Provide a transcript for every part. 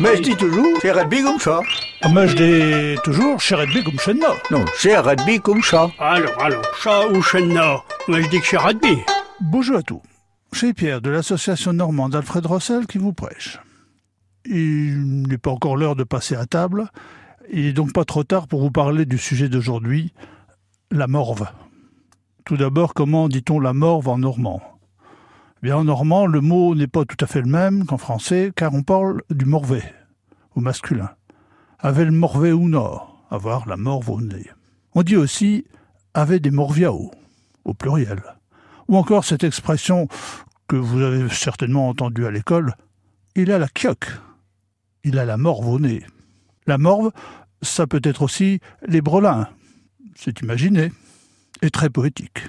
Mais je dis toujours, c'est rugby comme ça. Ah, Mais je dis toujours, chez Redby comme chez nous. Non, c'est rugby comme ça. Alors, alors, chat ou chenna Moi, je dis que c'est rugby. Bonjour à tous. C'est Pierre de l'association normande Alfred Rossel qui vous prêche. Il n'est pas encore l'heure de passer à table. Il est donc pas trop tard pour vous parler du sujet d'aujourd'hui, la morve. Tout d'abord, comment dit-on la morve en normand? Eh en normand, le mot n'est pas tout à fait le même qu'en français, car on parle du morvet, au masculin. Avait le morvet ou nord, avoir la morve. On dit aussi avait des morviao, au pluriel. Ou encore cette expression que vous avez certainement entendue à l'école, il a la quioque, il a la morve au nez. La morve, ça peut être aussi les brelins, c'est imaginé, et très poétique.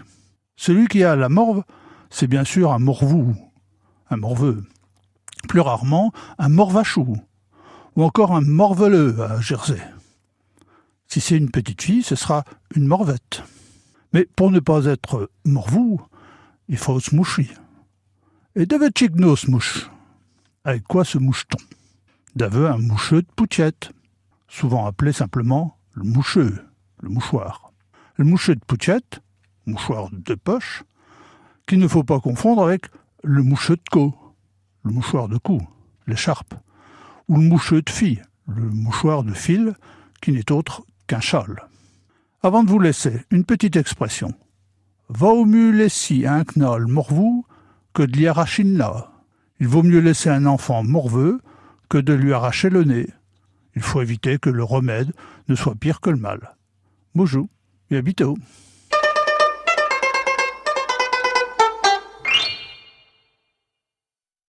Celui qui a la morve, c'est bien sûr un morvou, un morveux. Plus rarement, un morvachou, ou encore un morveleux à Jersey. Si c'est une petite fille, ce sera une morvette. Mais pour ne pas être morvou, il faut se moucher. Et chigno se mouche. Avec quoi se mouche-t-on? D'aveux un moucheux de poutiette, souvent appelé simplement le moucheux, le mouchoir. Le moucheux de poutiette, mouchoir de poche, qu'il ne faut pas confondre avec le moucheux de cou, le mouchoir de cou, l'écharpe, ou le moucheux de fille, le mouchoir de fil, qui n'est autre qu'un châle. Avant de vous laisser, une petite expression. Vaut mieux laisser un knoll morvou que de l'y arracher. Il vaut mieux laisser un enfant morveux que de lui arracher le nez. Il faut éviter que le remède ne soit pire que le mal. Bonjour et à bientôt.